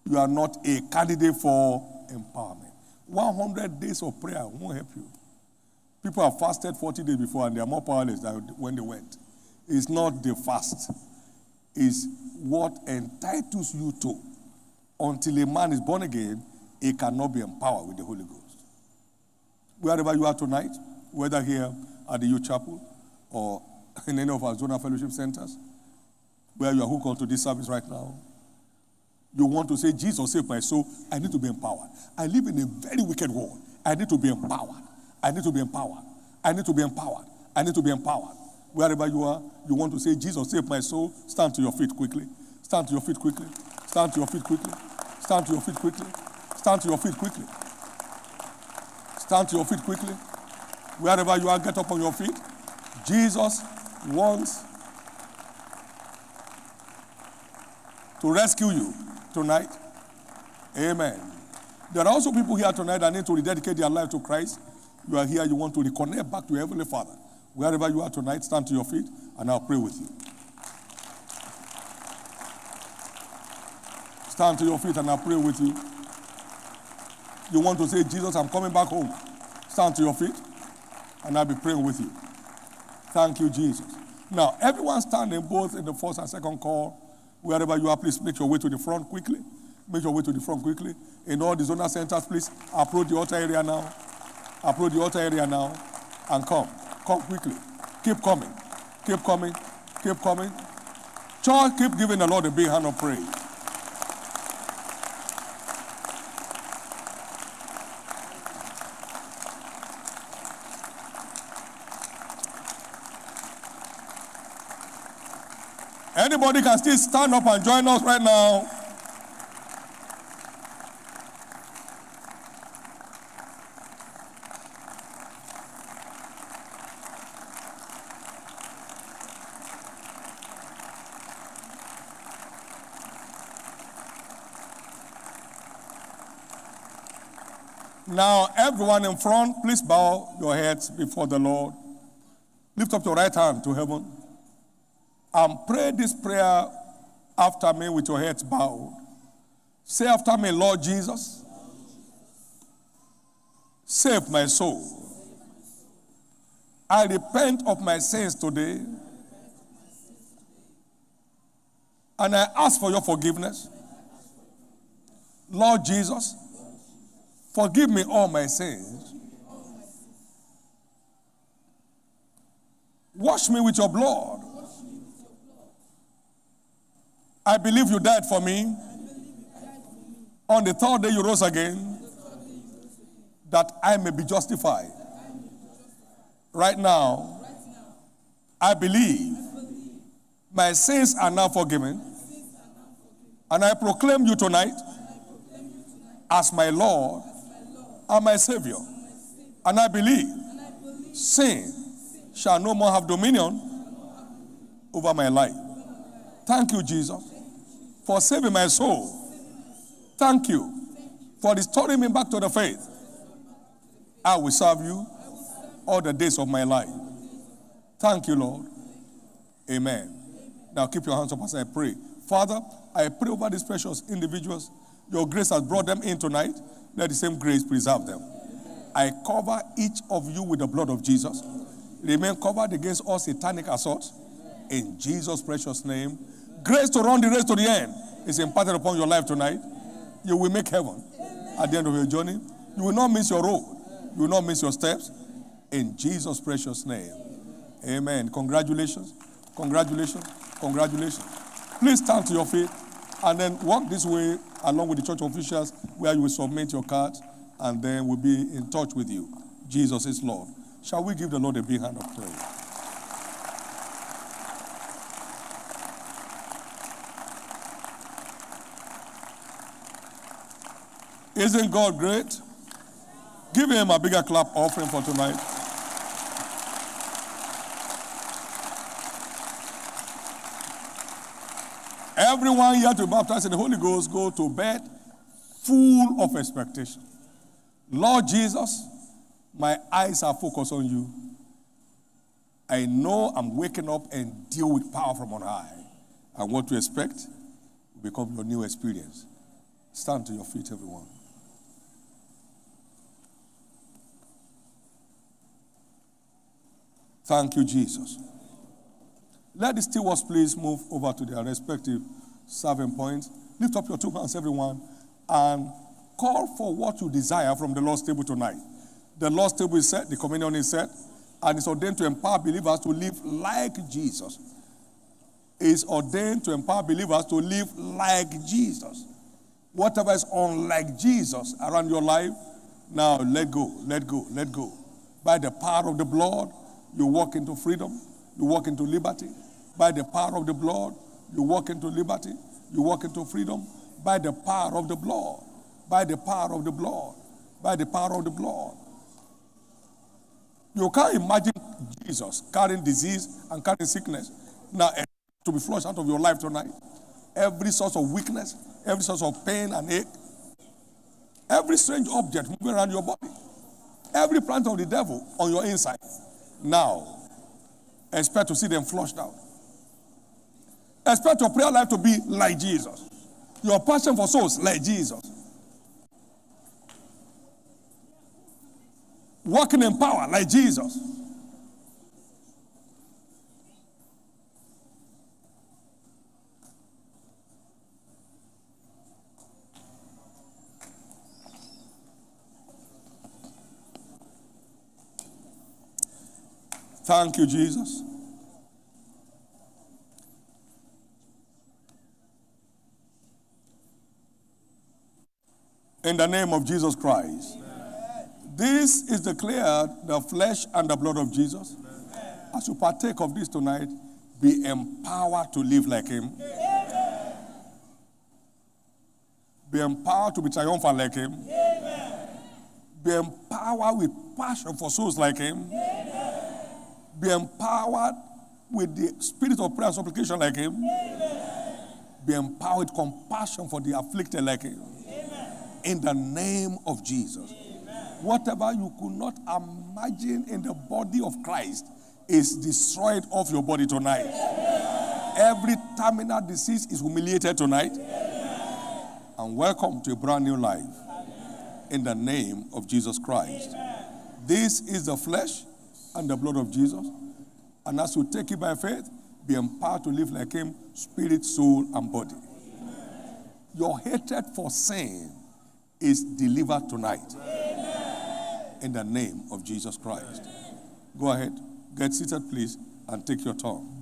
you are not a candidate for empowerment. 100 days of prayer won't help you. People have fasted 40 days before and they are more powerless than when they went. It's not the fast is what entitles you to. Until a man is born again, he cannot be empowered with the Holy Ghost. Wherever you are tonight, whether here at the youth chapel or in any of our zonal fellowship centers, where you are hooked onto this service right now, you want to say, Jesus save my soul, I need to be empowered. I live in a very wicked world. I need to be empowered. I need to be empowered. I need to be empowered. I need to be empowered. Wherever you are, you want to say, Jesus, save my soul, stand to your feet quickly. Stand to your feet quickly. Stand to your feet quickly. Stand to your feet quickly. Stand to your feet quickly. Stand to your feet quickly. Wherever you are, get up on your feet. Jesus wants to rescue you tonight. Amen. There are also people here tonight that need to rededicate their life to Christ. You are here, you want to reconnect back to Heavenly Father. Wherever you are tonight, stand to your feet and I'll pray with you. Stand to your feet and I'll pray with you. You want to say, Jesus, I'm coming back home. Stand to your feet and I'll be praying with you. Thank you, Jesus. Now, everyone standing both in the first and second call, wherever you are, please make your way to the front quickly. Make your way to the front quickly. In all the zonal centers, please approach the altar area now. Approach the altar area now and come. Come quickly. Keep coming. Keep coming. Keep coming. Church, keep giving the Lord a big hand of praise. Anybody can still stand up and join us right now. Now, everyone in front, please bow your heads before the Lord. Lift up your right hand to heaven and pray this prayer after me with your heads bowed. Say after me, Lord Jesus, save my soul. I repent of my sins today and I ask for your forgiveness. Lord Jesus, forgive me all my sins. Wash me with your blood. I believe you died for me. On the third day you rose again, that I may be justified. Right now, I believe my sins are now forgiven. And I proclaim you tonight as my Lord and my Savior. And I believe sin shall no more have dominion over my life. Thank you, Jesus, for saving my soul. Thank you for restoring me back to the faith. I will serve you all the days of my life. Thank you, Lord. Amen. Now keep your hands up as I pray. Father, I pray over these precious individuals. Your grace has brought them in tonight. Let the same grace preserve them. I cover each of you with the blood of Jesus. Remain covered against all satanic assaults. In Jesus' precious name. Grace to run the race to the end is imparted upon your life tonight. You will make heaven at the end of your journey. You will not miss your road. You will not miss your steps. In Jesus' precious name. Amen. Congratulations. Congratulations. Congratulations. Please stand to your feet and then walk this way along with the church officials where you will submit your cards and then we'll be in touch with you. Jesus is Lord. Shall we give the Lord a big hand of praise? Isn't God great? Give him a bigger clap offering for tonight. Everyone here to baptize in the Holy Ghost go to bed full of expectation. Lord Jesus, my eyes are focused on you. I know I'm waking up and deal with power from on high. And what to expect will become your new experience. Stand to your feet, everyone. Thank you, Jesus. Let the stewards please move over to their respective serving points. Lift up your two hands, everyone, and call for what you desire from the Lord's table tonight. The Lord's table is set, the communion is set, and it's ordained to empower believers to live like Jesus. It's ordained to empower believers to live like Jesus. Whatever is unlike Jesus around your life, now let go, let go, let go. By the power of the blood, you walk into freedom, you walk into liberty. By the power of the blood, you walk into liberty, you walk into freedom. By the power of the blood, by the power of the blood, by the power of the blood. You can't imagine Jesus carrying disease and carrying sickness. Now, to be flushed out of your life tonight. Every source of weakness, every source of pain and ache, every strange object moving around your body, every plant of the devil on your inside. Now, expect to see them flushed out. Expect your prayer life to be like Jesus. Your passion for souls like Jesus. Walking in power like Jesus. Thank you, Jesus. In the name of Jesus Christ. This is declared the flesh and the blood of Jesus. As you partake of this tonight, be empowered to live like him. Be empowered to be triumphant like him. Be empowered with passion for souls like him. Be empowered with the spirit of prayer and supplication like him. Be empowered with compassion for the afflicted like him. In the name of Jesus. Whatever you could not imagine in the body of Christ is destroyed off your body tonight. Every terminal disease is humiliated tonight. And welcome to a brand new life in the name of Jesus Christ. This is the flesh and the blood of Jesus. And as you take it by faith, be empowered to live like Him, spirit, soul, and body. Your hatred for sin is delivered tonight in the name of Jesus Christ. Go ahead, get seated, please, and take your turn.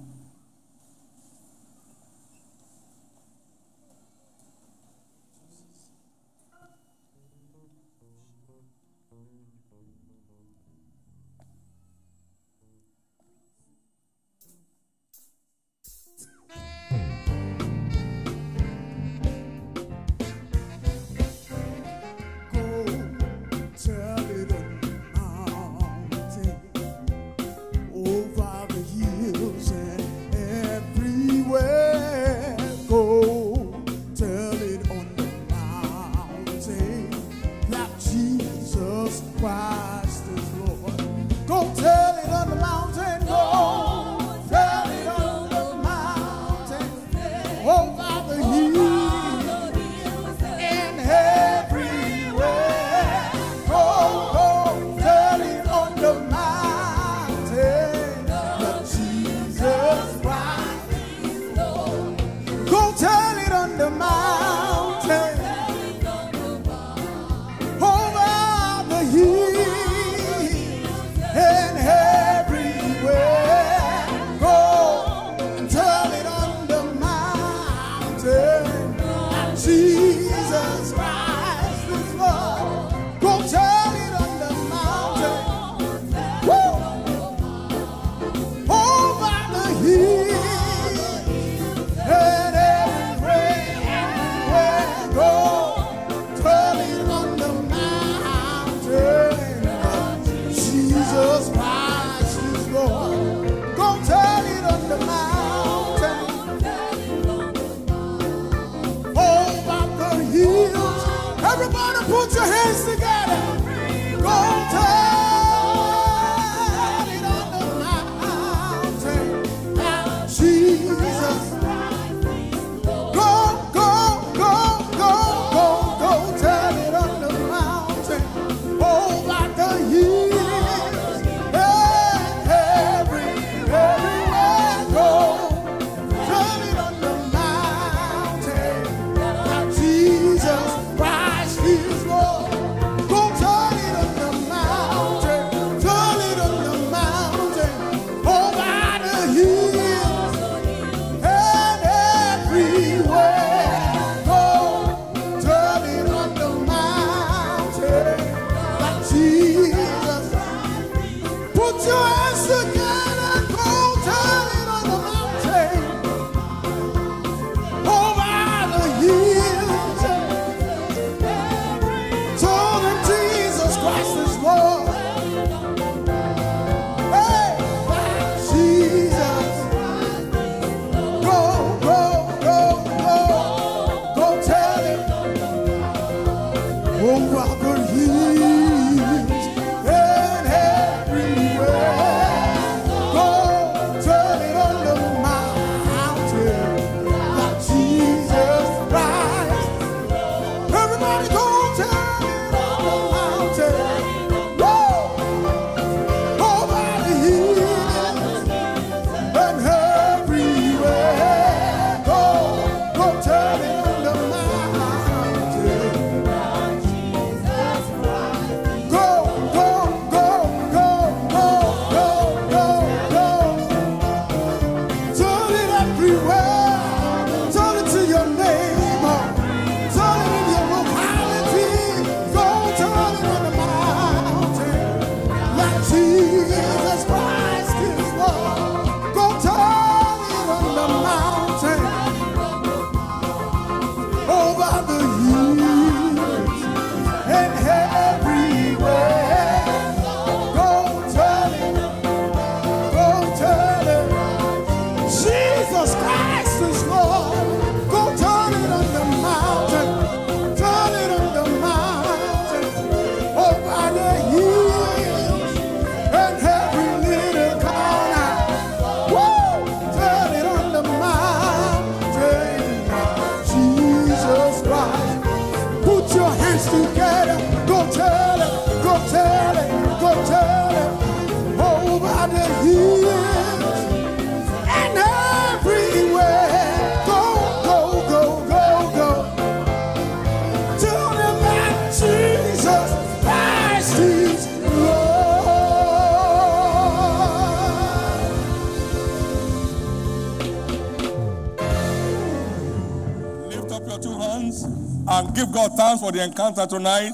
Thanks for the encounter tonight.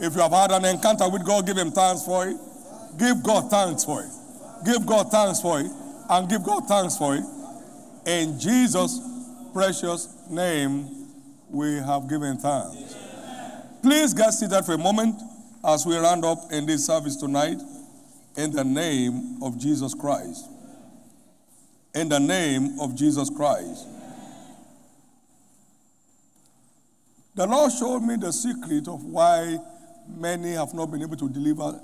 If you have had an encounter with God, give Him thanks for it. Give God thanks for it. Give God thanks for it. And give God thanks for it. In Jesus' precious name, we have given thanks. Please get seated for a moment as we round up in this service tonight. In the name of Jesus Christ. In the name of Jesus Christ. The Lord showed me the secret of why many have not been able to deliver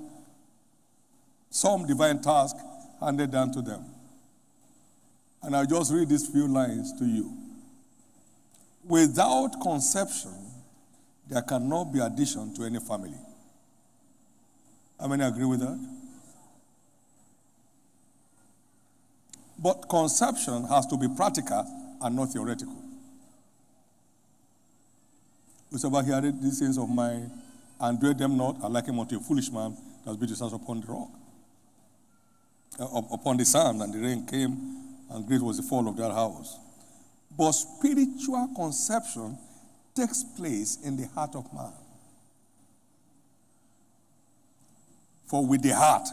some divine task handed down to them. And I'll just read these few lines to you. Without conception, there cannot be addition to any family. How many agree with that? But conception has to be practical and not theoretical. Whosoever heareth these things of mine and doeth them not, I like him unto a foolish man that built his house upon the rock. Uh, upon the sand, and the rain came, and great was the fall of that house. But spiritual conception takes place in the heart of man. For with the heart,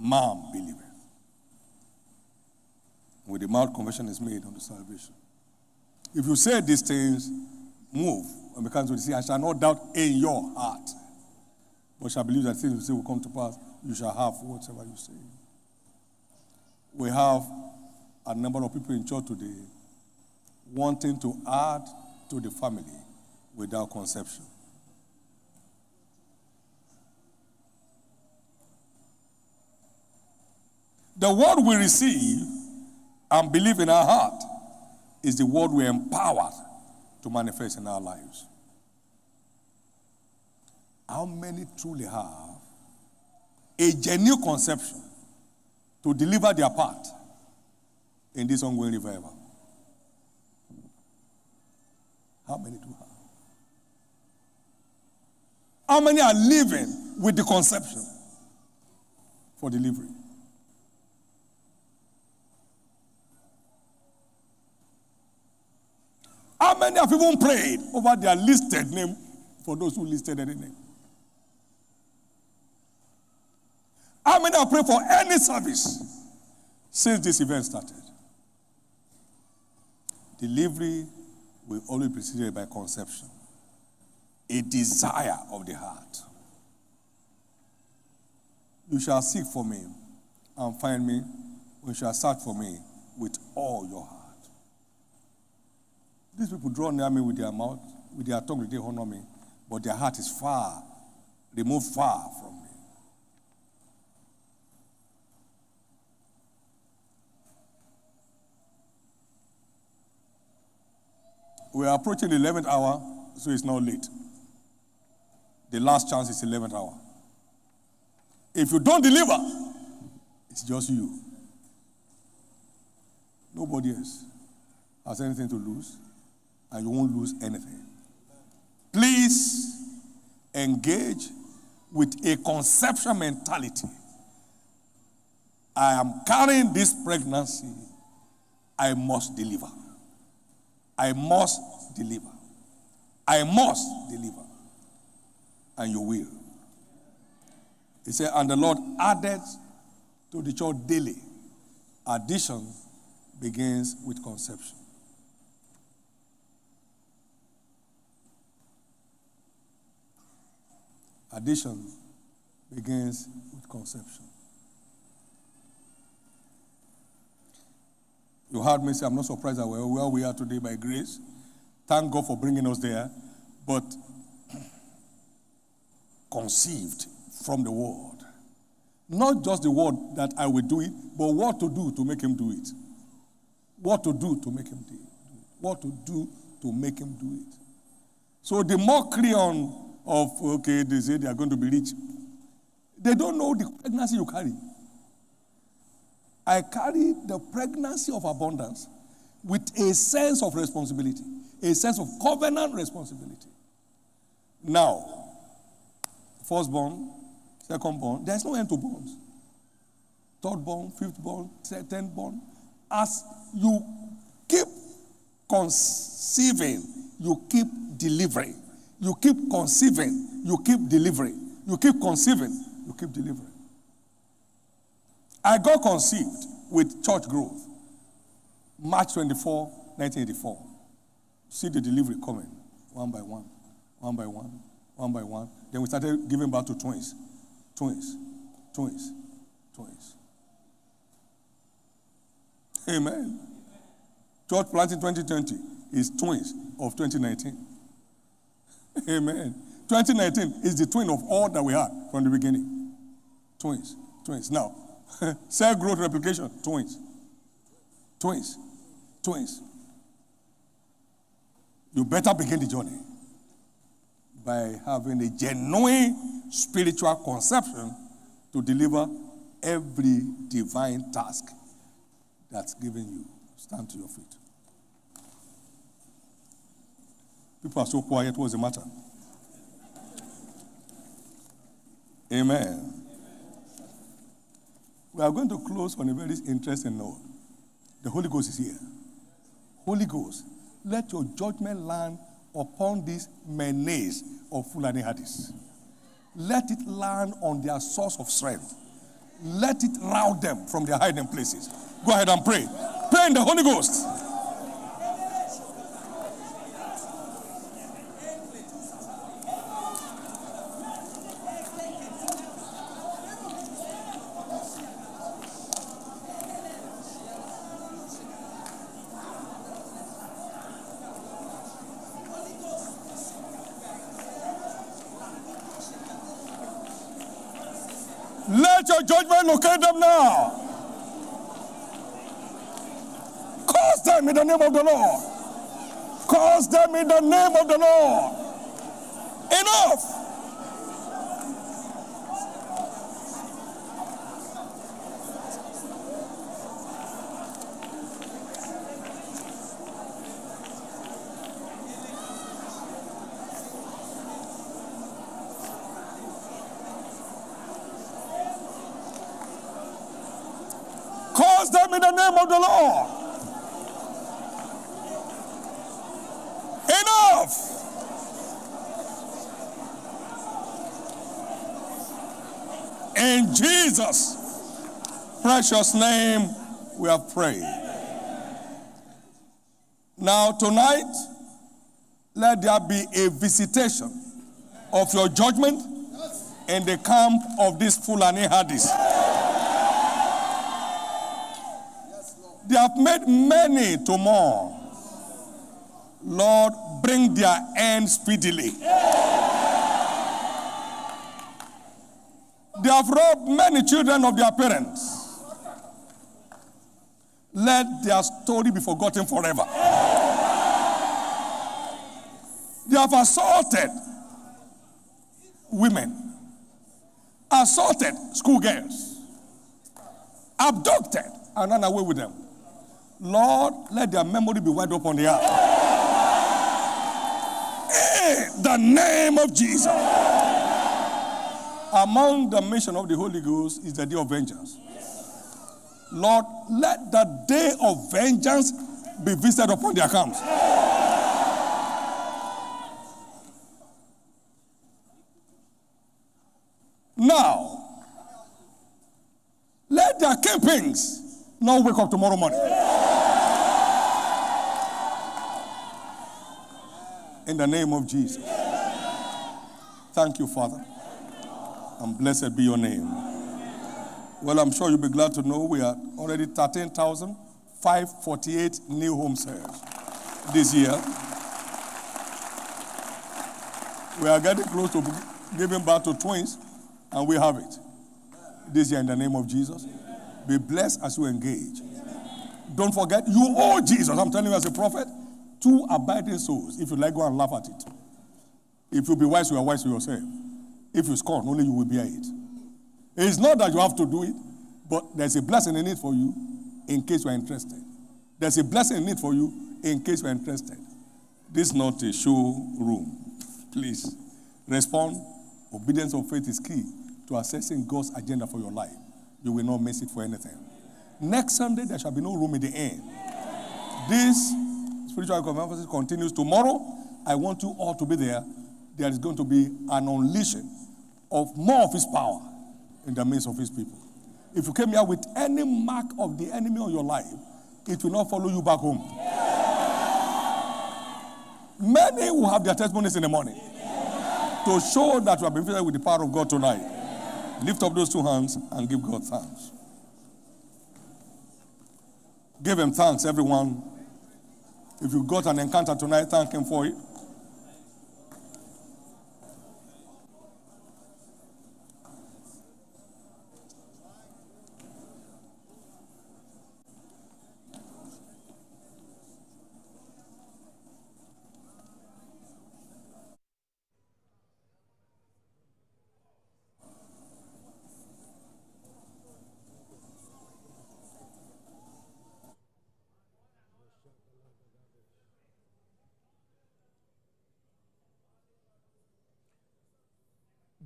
man believeth. With the mouth, confession is made unto salvation. If you say these things, move and become to the and shall not doubt in your heart, but shall believe that things you say will come to pass, you shall have whatever you say. We have a number of people in church today wanting to add to the family without conception. The word we receive and believe in our heart is the word we empower to manifest in our lives. How many truly have a genuine conception to deliver their part in this ongoing revival? How many do have? How many are living with the conception for delivery? How many have even prayed over their listed name for those who listed any name? How many have prayed for any service since this event started? Delivery will always be preceded by conception, a desire of the heart. You shall seek for me and find me. You shall search for me with all your heart. These people draw near me with their mouth, with their tongue, they honor me, but their heart is far, removed far from me. We are approaching the 11th hour, so it's not late. The last chance is 11th hour. If you don't deliver, it's just you. Nobody else has anything to lose, and you won't lose anything. Please engage with a conception mentality. I am carrying this pregnancy. I must deliver. I must deliver. I must deliver. And you will. He said, and the Lord added to the church daily. Addition begins with conception. Addition begins with conception. You heard me say, I'm not surprised that where we are today by grace. Thank God for bringing us there. But conceived from the word. Not just the word that I will do it, but what to do to make him do it. What to do to make him do it. What to do to make him do it. So the mockery on of, okay, they say they are going to be rich. They don't know the pregnancy you carry. I carry the pregnancy of abundance with a sense of responsibility, a sense of covenant responsibility. Now, firstborn, secondborn, there's no end to borns. Thirdborn, fifthborn, tenthborn. As you keep conceiving, you keep delivering. You keep conceiving, you keep delivering. You keep conceiving, you keep delivering. I got conceived with church growth, March 24, 1984. See the delivery coming one by one, one by one, one by one. Then we started giving birth to twins, twins, twins, twins. Amen. Church planting 2020 is twins of 2019. Amen. 2019 is the twin of all that we had from the beginning. Twins, twins. Now, cell growth replication, twins. Twins, twins. You better begin the journey by having a genuine spiritual conception to deliver every divine task that's given you. Stand to your feet. People are so quiet. What's the matter? Amen. We are going to close on a very interesting note. The Holy Ghost is here. Holy Ghost, let your judgment land upon these menace of Fulani Hadis. Let it land on their source of strength. Let it rout them from their hiding places. Go ahead and pray. Pray in the Holy Ghost. Let your judgment locate them now. Cause them in the name of the Lord. Cause them in the name of the Lord. Enough. Cause them in the name of the Lord. Enough. In Jesus' precious name, we have prayed. Now, tonight, let there be a visitation of your judgment in the camp of these Fulani Hadis. Have made many to mourn. Lord, bring their end speedily. They have robbed many children of their parents. Let their story be forgotten forever. They have assaulted women, assaulted schoolgirls, abducted, and run away with them. Lord, let their memory be wiped up on the earth. In the name of Jesus. Among the mission of the Holy Ghost is the day of vengeance. Lord, let the day of vengeance be visited upon their camps. Now, let their kingpins not wake up tomorrow morning. In the name of Jesus. Thank you, Father. And blessed be your name. Well, I'm sure you'll be glad to know we are already 13,548 new home sales this year. We are getting close to giving birth to twins, and we have it this year in the name of Jesus. Be blessed as you engage. Don't forget, you owe Jesus. I'm telling you as a prophet, two abiding souls. If you like, go and laugh at it. If you be wise, you are wise to yourself. If you scorn, only you will bear it. It's not that you have to do it, but there's a blessing in it for you in case you are interested. There's a blessing in it for you in case you are interested. This is not a show room. Please respond. Obedience of faith is key to assessing God's agenda for your life. You will not miss it for anything. Next Sunday, there shall be no room in the end. This spiritual conference continues tomorrow. I want you all to be there. There is going to be an unleashing of more of his power in the midst of his people. If you came here with any mark of the enemy on your life, it will not follow you back home. Many will have their testimonies in the morning to show that you have been filled with the power of God tonight. Lift up those two hands and give God thanks. Give him thanks, everyone. If you got an encounter tonight, thank him for it.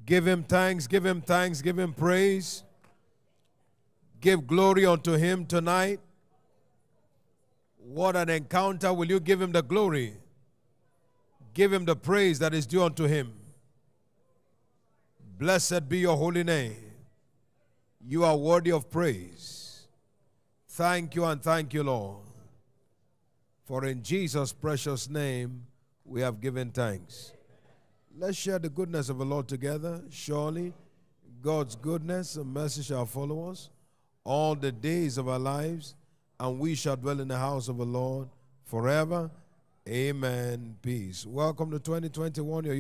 Give him thanks, give him thanks, give him praise. Give glory unto him tonight. What an encounter. Will you give him the glory? Give him the praise that is due unto him. Blessed be your holy name. You are worthy of praise. Thank you and thank you, Lord. For in Jesus' precious name we have given thanks. Let's share the goodness of the Lord together. Surely God's goodness and mercy shall follow us all the days of our lives, and we shall dwell in the house of the Lord forever. Amen. Peace. Welcome to 2021. Your